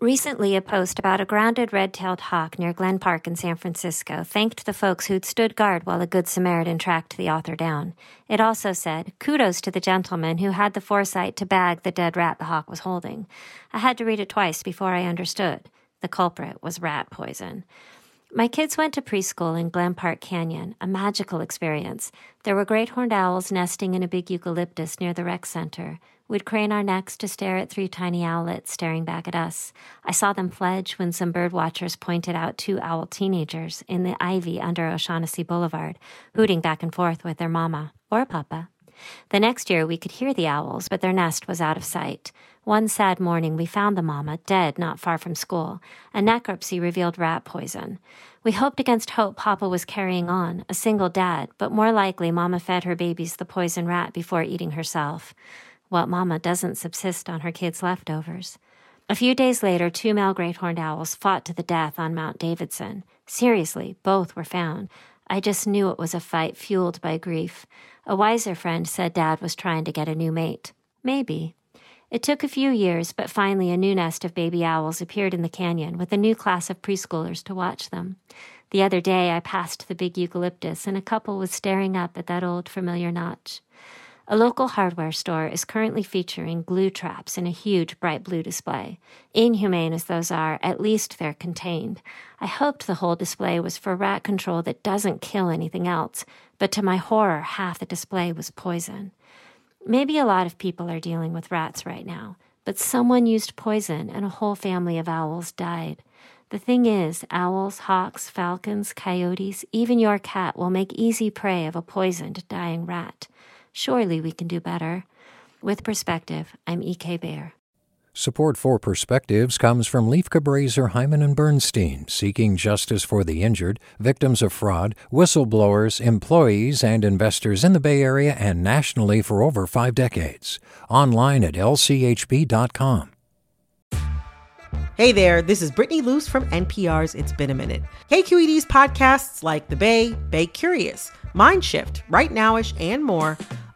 Recently, a post about a grounded red tailed hawk near Glen Park in San Francisco thanked the folks who'd stood guard while a Good Samaritan tracked the author down. It also said, Kudos to the gentleman who had the foresight to bag the dead rat the hawk was holding. I had to read it twice before I understood. The culprit was rat poison. My kids went to preschool in Glen Park Canyon, a magical experience. There were great horned owls nesting in a big eucalyptus near the rec center. We'd crane our necks to stare at three tiny owlets staring back at us. I saw them fledge when some bird watchers pointed out two owl teenagers in the ivy under O'Shaughnessy Boulevard, hooting back and forth with their mama or papa. The next year we could hear the owls, but their nest was out of sight. One sad morning we found the mama dead not far from school. A necropsy revealed rat poison. We hoped against hope Papa was carrying on, a single dad, but more likely Mama fed her babies the poison rat before eating herself. What mama doesn't subsist on her kids' leftovers. A few days later, two male great horned owls fought to the death on Mount Davidson. Seriously, both were found. I just knew it was a fight fueled by grief. A wiser friend said Dad was trying to get a new mate. Maybe. It took a few years, but finally a new nest of baby owls appeared in the canyon with a new class of preschoolers to watch them. The other day I passed the big eucalyptus and a couple was staring up at that old familiar notch. A local hardware store is currently featuring glue traps in a huge bright blue display. Inhumane as those are, at least they're contained. I hoped the whole display was for rat control that doesn't kill anything else, but to my horror, half the display was poison. Maybe a lot of people are dealing with rats right now, but someone used poison and a whole family of owls died. The thing is, owls, hawks, falcons, coyotes, even your cat will make easy prey of a poisoned, dying rat. Surely we can do better. With perspective, I'm E.K. Bayer. Support for Perspectives comes from Lieff Cabraser, Heimann and Bernstein, seeking justice for the injured, victims of fraud, whistleblowers, employees, and investors in the Bay Area and nationally for over five decades. Online at lchb.com. Hey there, this is Brittany Luce from NPR's It's Been a Minute. KQED's podcasts like The Bay, Bay Curious, Mindshift, Right Nowish, and more